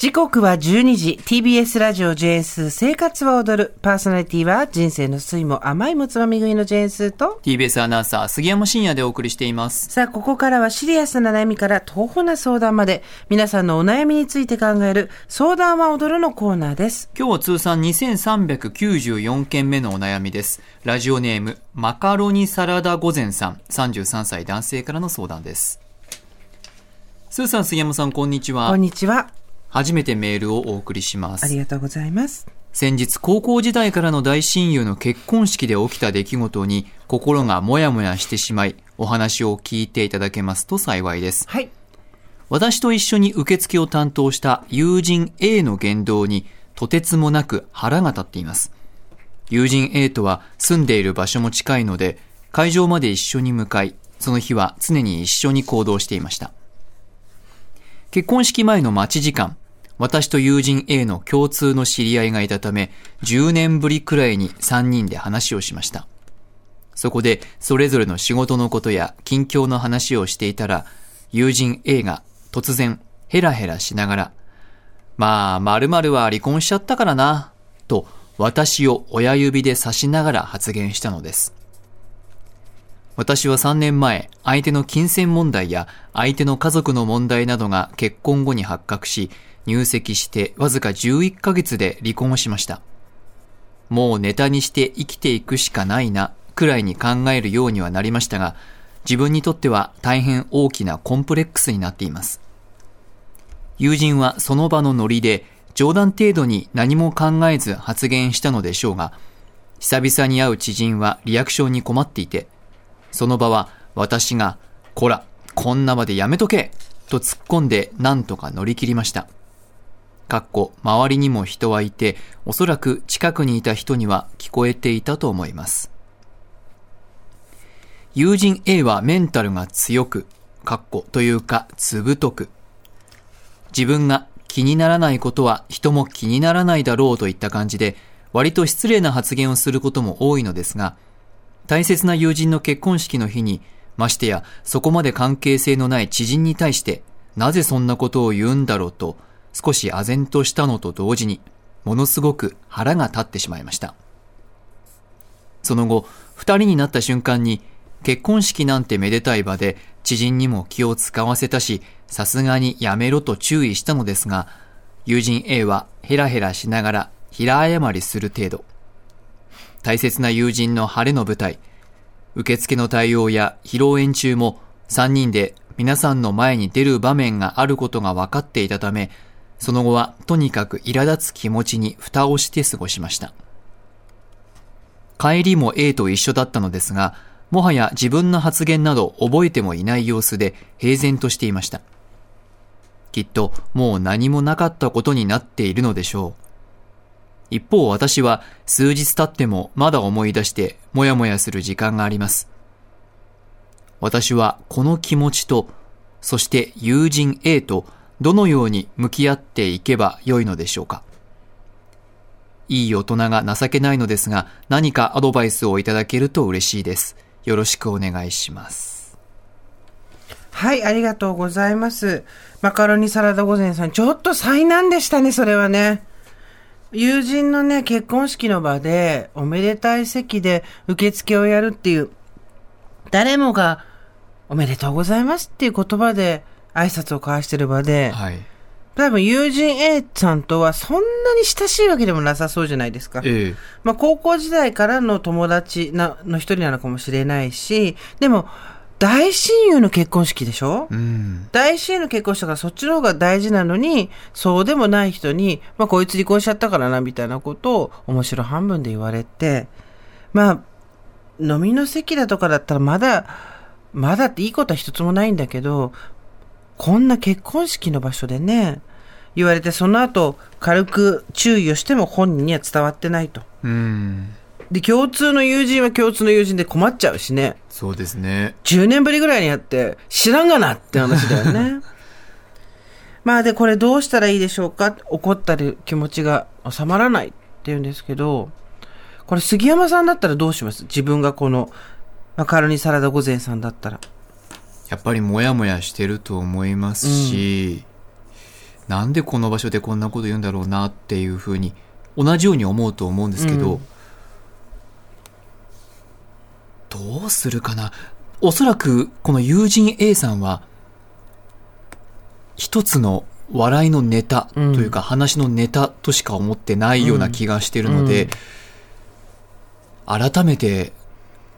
時刻は12時。TBS ラジオ JS 生活は踊る。パーソナリティは人生の酸いも甘いもつまみ食いの JS と TBS アナウンサー杉山真也でお送りしています。さあここからはシリアスな悩みから東方な相談まで。皆さんのお悩みについて考える相談は踊るのコーナーです。今日は通算2394件目のお悩みです。ラジオネームマカロニサラダ御前さん。33歳男性からの相談です。スーさん杉山さんこんにちは。こんにちは初めてメールをお送りします。ありがとうございます。先日高校時代からの大親友の結婚式で起きた出来事に心がもやもやしてしまいお話を聞いていただけますと幸いです。はい。私と一緒に受付を担当した友人 A の言動にとてつもなく腹が立っています。友人 A とは住んでいる場所も近いので会場まで一緒に向かいその日は常に一緒に行動していました結婚式前の待ち時間私と友人 A の共通の知り合いがいたため、10年ぶりくらいに3人で話をしました。そこで、それぞれの仕事のことや近況の話をしていたら、友人 A が突然、ヘラヘラしながら、まあ、〇〇は離婚しちゃったからな、と私を親指で指しながら発言したのです。私は3年前、相手の金銭問題や相手の家族の問題などが結婚後に発覚し、入籍してわずか11ヶ月で離婚をしました。もうネタにして生きていくしかないな、くらいに考えるようにはなりましたが、自分にとっては大変大きなコンプレックスになっています。友人はその場のノリで、冗談程度に何も考えず発言したのでしょうが、久々に会う知人はリアクションに困っていて、その場は私が、こら、こんなまでやめとけと突っ込んで何とか乗り切りました。かっこ、周りにも人はいて、おそらく近くにいた人には聞こえていたと思います。友人 A はメンタルが強く、かっこというか、つぶとく。自分が気にならないことは人も気にならないだろうといった感じで、割と失礼な発言をすることも多いのですが、大切な友人の結婚式の日に、ましてやそこまで関係性のない知人に対して、なぜそんなことを言うんだろうと、少し唖然としたのと同時に、ものすごく腹が立ってしまいました。その後、二人になった瞬間に、結婚式なんてめでたい場で、知人にも気を使わせたし、さすがにやめろと注意したのですが、友人 A はヘラヘラしながら平謝りする程度。大切な友人の晴れの舞台、受付の対応や披露宴中も3人で皆さんの前に出る場面があることが分かっていたため、その後はとにかく苛立つ気持ちに蓋をして過ごしました。帰りも A と一緒だったのですが、もはや自分の発言など覚えてもいない様子で平然としていました。きっともう何もなかったことになっているのでしょう。一方私は数日経ってもまだ思い出してもやもやする時間があります。私はこの気持ちと、そして友人 A とどのように向き合っていけばよいのでしょうか。いい大人が情けないのですが、何かアドバイスをいただけると嬉しいです。よろしくお願いします。はい、ありがとうございます。マカロニサラダ御前さん、ちょっと災難でしたね、それはね。友人のね、結婚式の場で、おめでたい席で受付をやるっていう、誰もが、おめでとうございますっていう言葉で挨拶を交わしてる場で、はい。多分友人 A さんとはそんなに親しいわけでもなさそうじゃないですか。ええ。まあ、高校時代からの友達なの一人なのかもしれないし、でも、大親友の結婚式でしょ、うん。大親友の結婚式だからそっちの方が大事なのに、そうでもない人に、まあ、こいつ離婚しちゃったからな、みたいなことを面白半分で言われて、まあ、飲みの席だとかだったらまだ、まだっていいことは一つもないんだけど、こんな結婚式の場所でね、言われて、その後、軽く注意をしても本人には伝わってないと。うん。で、共通の友人は共通の友人で困っちゃうしね。そうですね。10年ぶりぐらいにやって、知らんがなって話だよね。まあで、これどうしたらいいでしょうか？怒ったり気持ちが収まらないって言うんですけど、これ杉山さんだったらどうします？自分がこの、マカロニサラダ御前さんだったら。やっぱりモヤモヤしてると思いますし、なんでこの場所でこんなこと言うんだろうなっていうふうに同じように思うと思うんですけど、うんどうするかな？おそらくこの友人 A さんは一つの笑いのネタというか話のネタとしか思ってないような気がしてるので、改めて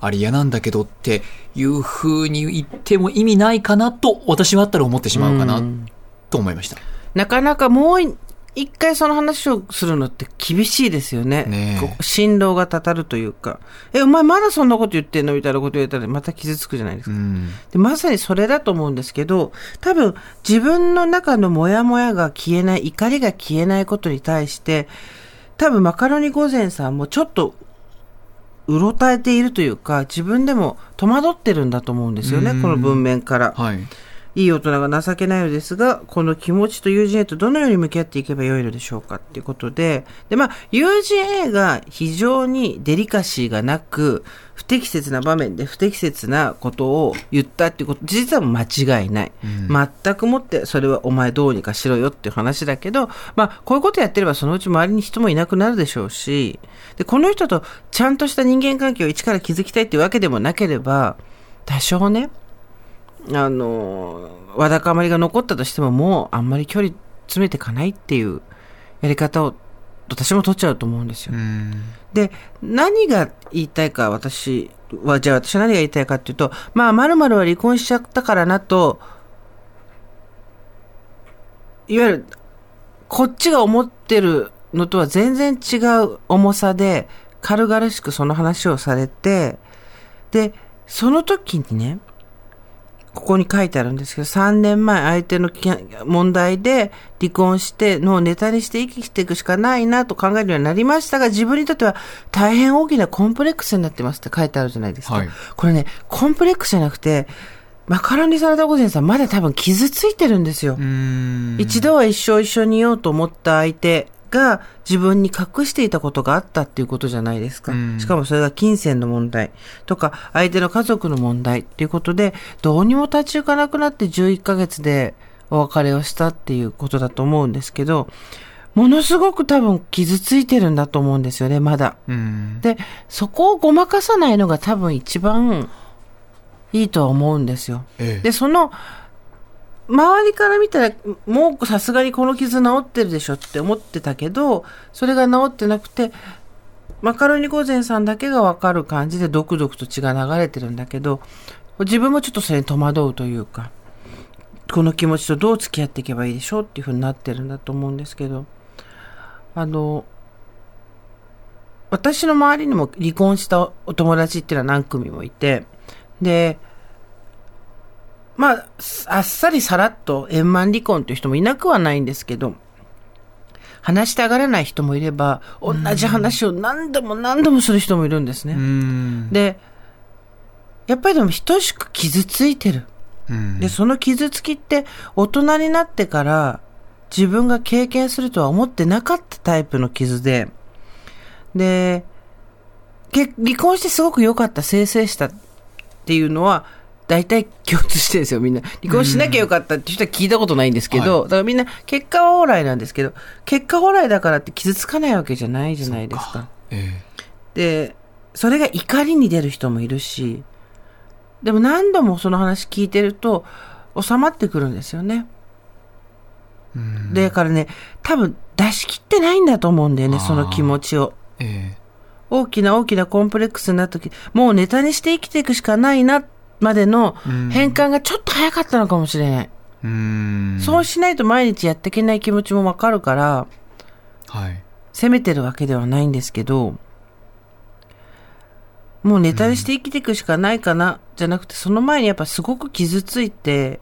あれ嫌なんだけどっていう風に言っても意味ないかなと私はあったら思ってしまうかなうん。と思いました。なかなかもう一回その話をするのって厳しいですよね。ね振動がたたるというか。え、お前まだそんなこと言ってんの？みたいなこと言われたらまた傷つくじゃないですか。うん。でまさにそれだと思うんですけど、多分自分の中のモヤモヤが消えない、怒りが消えないことに対して、多分マカロニ御前さんもちょっとうろたえているというか、自分でも戸惑ってるんだと思うんですよね、うんこの文面から。はい。いい大人が情けないのですが、この気持ちと友人へとどのように向き合っていけばよいのでしょうかっていうことで、で、まあ、友人 A が非常にデリカシーがなく、不適切な場面で不適切なことを言ったっていうこと、実は間違いない。全くもって、それはお前どうにかしろよっていう話だけど、まあ、こういうことやってればそのうち周りに人もいなくなるでしょうし、で、この人とちゃんとした人間関係を一から築きたいっていうわけでもなければ、多少ね、あの、わだかまりが残ったとしても、もうあんまり距離詰めていかないっていうやり方を私も取っちゃうと思うんですよ。うん。で、何が言いたいか、私は、じゃあ私は何が言いたいかっていうと、まあ、〇〇は離婚しちゃったからなと、いわゆる、こっちが思ってるのとは全然違う重さで、軽々しくその話をされて、で、その時にね、ここに書いてあるんですけど、3年前相手のき問題で離婚してのをネタにして生きていくしかないなと考えるようになりましたが、自分にとっては大変大きなコンプレックスになってますって書いてあるじゃないですか。はいこれね、コンプレックスじゃなくて、マカロニサラダ御前さんまだ多分傷ついてるんですよ。うん。一度は一生一緒にいようと思った相手が自分に隠していたことがあったっていうことじゃないですか。うんしかもそれが金銭の問題とか相手の家族の問題っていうことでどうにも立ち行かなくなって11ヶ月でお別れをしたっていうことだと思うんですけど、ものすごく多分傷ついてるんだと思うんですよね、まだ。うん。で、そこをごまかさないのが多分一番いいとは思うんですよ。ええで、その、周りから見たら、もうさすがにこの傷治ってるでしょって思ってたけど、それが治ってなくて、マカロニ御前さんだけがわかる感じで、ドクドクと血が流れてるんだけど、自分もちょっとそれに戸惑うというか、この気持ちとどう付き合っていけばいいでしょうっていうふうになってるんだと思うんですけど、あの、私の周りにも離婚したお友達っていうのは何組もいて、で、まあ、あっさりさらっと円満離婚という人もいなくはないんですけど、話したがらない人もいれば、同じ話を何度も何度もする人もいるんですね。うん。で、やっぱりでも等しく傷ついてる。うんで、その傷つきって大人になってから自分が経験するとは思ってなかったタイプの傷で、で、け離婚してすごく良かった、生成したっていうのは、大体共通してるんですよ、みんな。離婚しなきゃよかったって人は聞いたことないんですけど、はだからみんな結果は往来なんですけど、結果往来だからって傷つかないわけじゃないじゃないですか。えで、それが怒りに出る人もいるし、でも何度もその話聞いてると収まってくるんですよね。だからね、多分出し切ってないんだと思うんだよね、その気持ちを。え大きな大きなコンプレックスになった時、もうネタにして生きていくしかないな、までのうん変換がちょっと早かったのかもしれない。えうん。そうしないと毎日やっていけない気持ちもわかるから、はい。責めてるわけではないんですけど、もうネタにして生きていくしかないかな、じゃなくて、その前にやっぱすごく傷ついて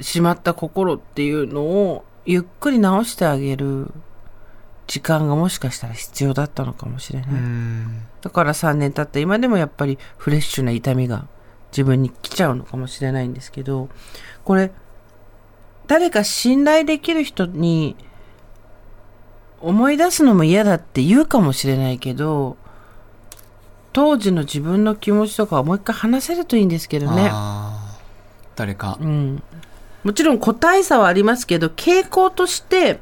しまった心っていうのをゆっくり直してあげる時間がもしかしたら必要だったのかもしれない。うん。だから3年経った今でもやっぱりフレッシュな痛みが自分に来ちゃうのかもしれないんですけど、これ、誰か信頼できる人に思い出すのも嫌だって言うかもしれないけど、当時の自分の気持ちとかをもう一回話せるといいんですけどね。誰かうん。もちろん個体差はありますけど、傾向として、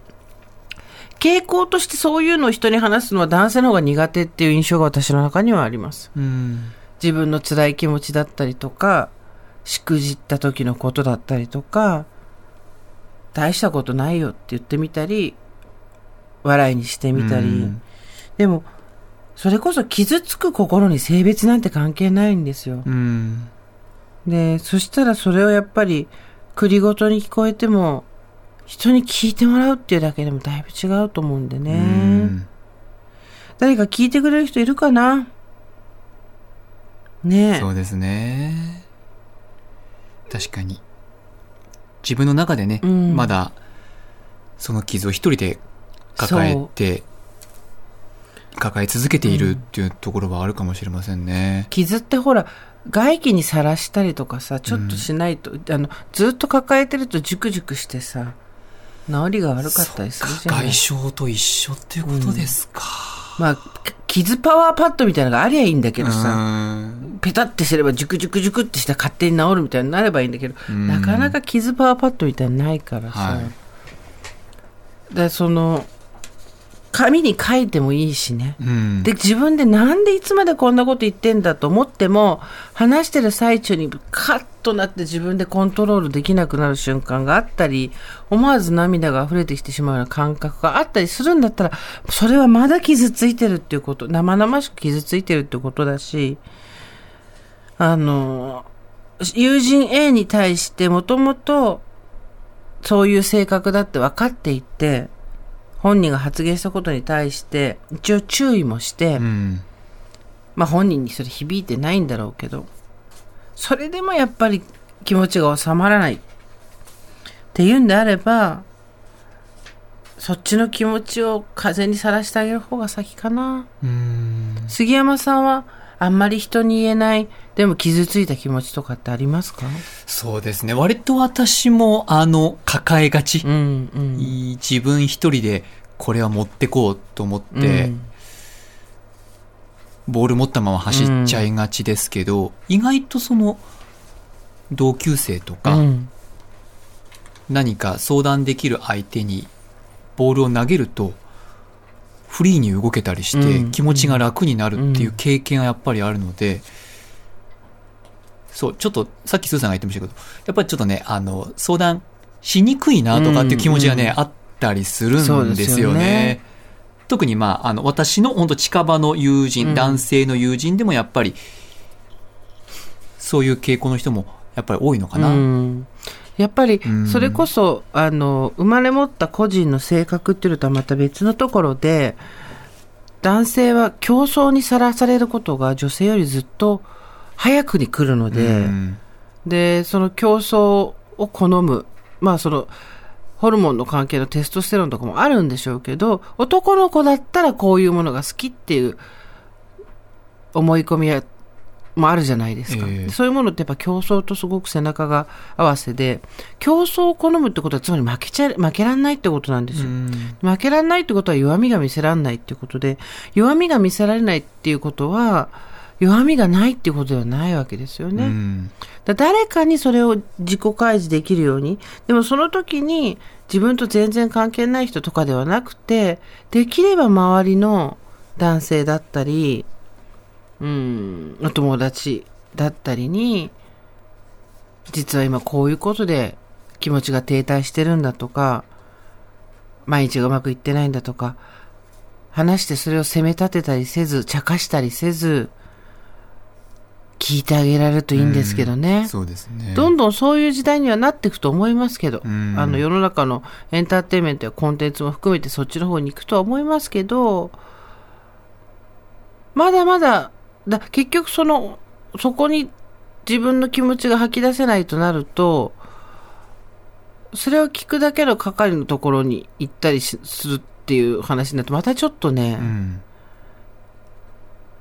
傾向としてそういうのを人に話すのは男性の方が苦手っていう印象が私の中にはあります。うん。自分の辛い気持ちだったりとか、しくじった時のことだったりとか、大したことないよって言ってみたり、笑いにしてみたり。うんでも、それこそ傷つく心に性別なんて関係ないんですよ。うん。で、そしたらそれをやっぱり、栗ごとに聞こえても、人に聞いてもらうっていうだけでもだいぶ違うと思うんでね。うん誰か聞いてくれる人いるかな？ねえ。そうですね。確かに。自分の中でね、うんまだ、その傷を一人で抱えて、抱え続けているっていうところはあるかもしれませんね。傷ってほら、外気にさらしたりとかさ、ちょっとしないと、あの、ずっと抱えてるとジュクジュクしてさ、治りが悪かったりするじゃない。外傷と一緒っていうことですか。まあ、傷パワーパッドみたいなのがありゃいいんだけどさ、うん。ペタってすればジュクジュクジュクってして勝手に治るみたいになればいいんだけど、うん。なかなか傷パワーパッドみたいにないからさ、はい。でその紙に書いてもいいしね、うん。で自分でなんでいつまでこんなこと言ってんだと思っても話してる最中にカッとなって自分でコントロールできなくなる瞬間があったり思わず涙が溢れてきてしまうような感覚があったりするんだったらそれはまだ傷ついてるっていうこと生々しく傷ついてるってことだしあの友人 A に対してもともとそういう性格だって分かっていて本人が発言したことに対して一応注意もして、うん。まあ本人にそれ響いてないんだろうけどそれでもやっぱり気持ちが収まらないっていうんであればそっちの気持ちを風にさらしてあげる方が先かなうん。杉山さんはあんまり人に言えない。でも傷ついた気持ちとかってありますか？そうですね。割と私も、あの、抱えがち。うんうん。自分一人でこれは持ってこうと思って、うん。ボール持ったまま走っちゃいがちですけど、意外とその同級生とか、うん。何か相談できる相手にボールを投げるとフリーに動けたりしてうん。気持ちが楽になるっていう経験がやっぱりあるので、そうちょっとさっきスーさんが言ってましたけどやっぱりちょっとねあの相談しにくいなとかっていう気持ちがね、うんあったりするんでですすよよね。ね。特にまあ、あの、私の本当近場の友人、うん。男性の友人でもやっぱり、そういう傾向の人もやっぱり多いのかな。うんやっぱりうん。それこそ、あの生まれ持った個人の性格っていうのとはまた別のところで男性は競争にさらされることが女性よりずっと早くに来るので、うん。でその競争を好むまあそのホルモンの関係のテストステロンとかもあるんでしょうけど男の子だったらこういうものが好きっていう思い込みやもあるじゃないですか、ええ。そういうものってやっぱ競争とすごく背中が合わせで競争を好むってことはつまり負けちゃ負けらんないってことなんですよ、うん。負けらんないってことは弱みが見せらんないっていうことで弱みが見せられないっていうことは弱みがないっていうことではないわけですよね、うん。だ誰かにそれを自己開示できるようにでもその時に自分と全然関係ない人とかではなくてできれば周りの男性だったりうんお友達だったりに実は今こういうことで気持ちが停滞してるんだとか毎日がうまくいってないんだとか話してそれを責め立てたりせず茶化したりせず聞いてあげられるといいんですけどね。そうですね。どんどんそういう時代にはなっていくと思いますけど、うんあの世の中のエンターテインメントやコンテンツも含めてそっちの方に行くとは思いますけど、まだまだ、だ結局その、そこに自分の気持ちが吐き出せないとなると、それを聞くだけの係のところに行ったりしするっていう話になると、またちょっとね、うん。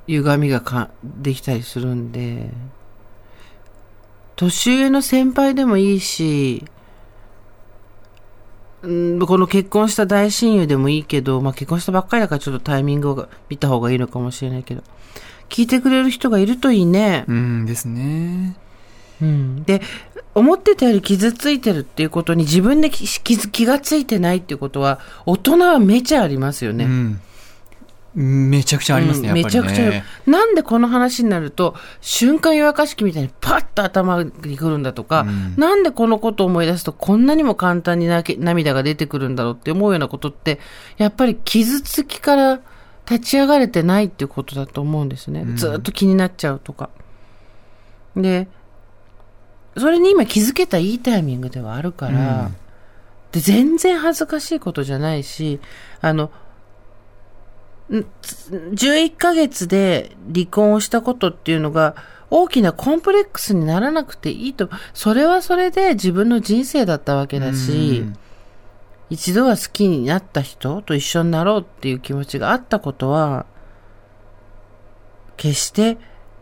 歪みがかできたりするんで、年上の先輩でもいいし、うんこの結婚した大親友でもいいけど、まあ結婚したばっかりだからちょっとタイミングを見た方がいいのかもしれないけど、聞いてくれる人がいるといいね。うんですね。うん。で、思ってたより傷ついてるっていうことに自分で気気づ気がついてないっていうことは、大人はめちゃありますよね。うん。めちゃくちゃありますね、うんね。めちゃくちゃ。なんでこの話になると、瞬間湯沸かし器みたいにパッと頭にくるんだとか、うんなんでこのことを思い出すとこんなにも簡単に涙が出てくるんだろうって思うようなことって、やっぱり傷つきから立ち上がれてないっていうことだと思うんですね。うんずーっと気になっちゃうとか。で、それに今気づけたいいタイミングではあるから、うんで、全然恥ずかしいことじゃないし、あの、んつ11ヶ月で離婚をしたことっていうのが、大きなコンプレックスにならなくていいと。それはそれで自分の人生だったわけだし、うん一度は好きになった人と一緒になろうっていう気持ちがあったことは、決して、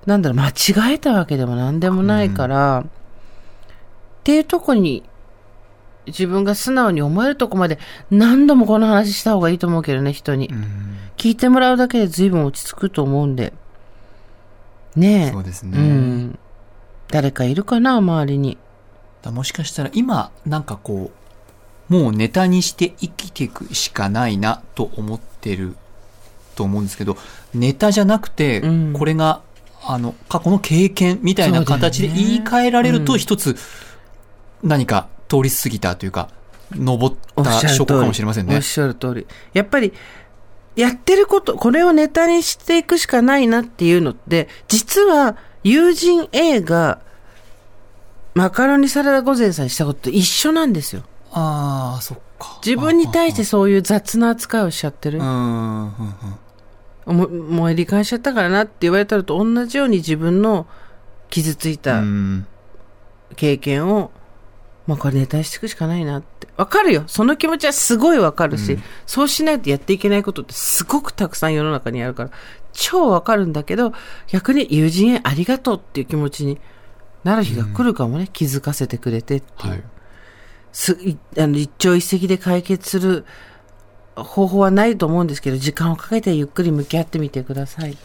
なんだろう、間違えたわけでも何でもないから、っていうとこに、自分が素直に思えるとこまで何度もこの話した方がいいと思うけどね、人に。うん聞いてもらうだけで随分落ち着くと思うんで。ねえ。そうですね。うん。誰かいるかな、周りに。だもしかしたら今、なんかこう、もうネタにして生きていくしかないなと思ってると思うんですけど、ネタじゃなくて、うんこれが、あの、過去の経験みたいな形で言い換えられると、うん一つ、何か通り過ぎたというか、登った証拠かもしれませんねおっ。しゃる通り。やっぱり、やってること、これをネタにしていくしかないなっていうのって、実は友人 A がマカロニサラダ御前さんにしたことと一緒なんですよ。ああ、そっか。自分に対してそういう雑な扱いをしちゃってるうん、。うん、うん。ももう離婚しちゃったからなって言われたのと同じように自分の傷ついたうん経験を、まあこれネタにしていくしかないなって。わかるよ。その気持ちはすごいわかるし、うんそうしないとやっていけないことってすごくたくさん世の中にあるから、超わかるんだけど、逆に友人へありがとうっていう気持ちになる日が来るかもね。気づかせてくれてっていう。はい。すあの一朝一夕で解決する方法はないと思うんですけど、時間をかけてゆっくり向き合ってみてください。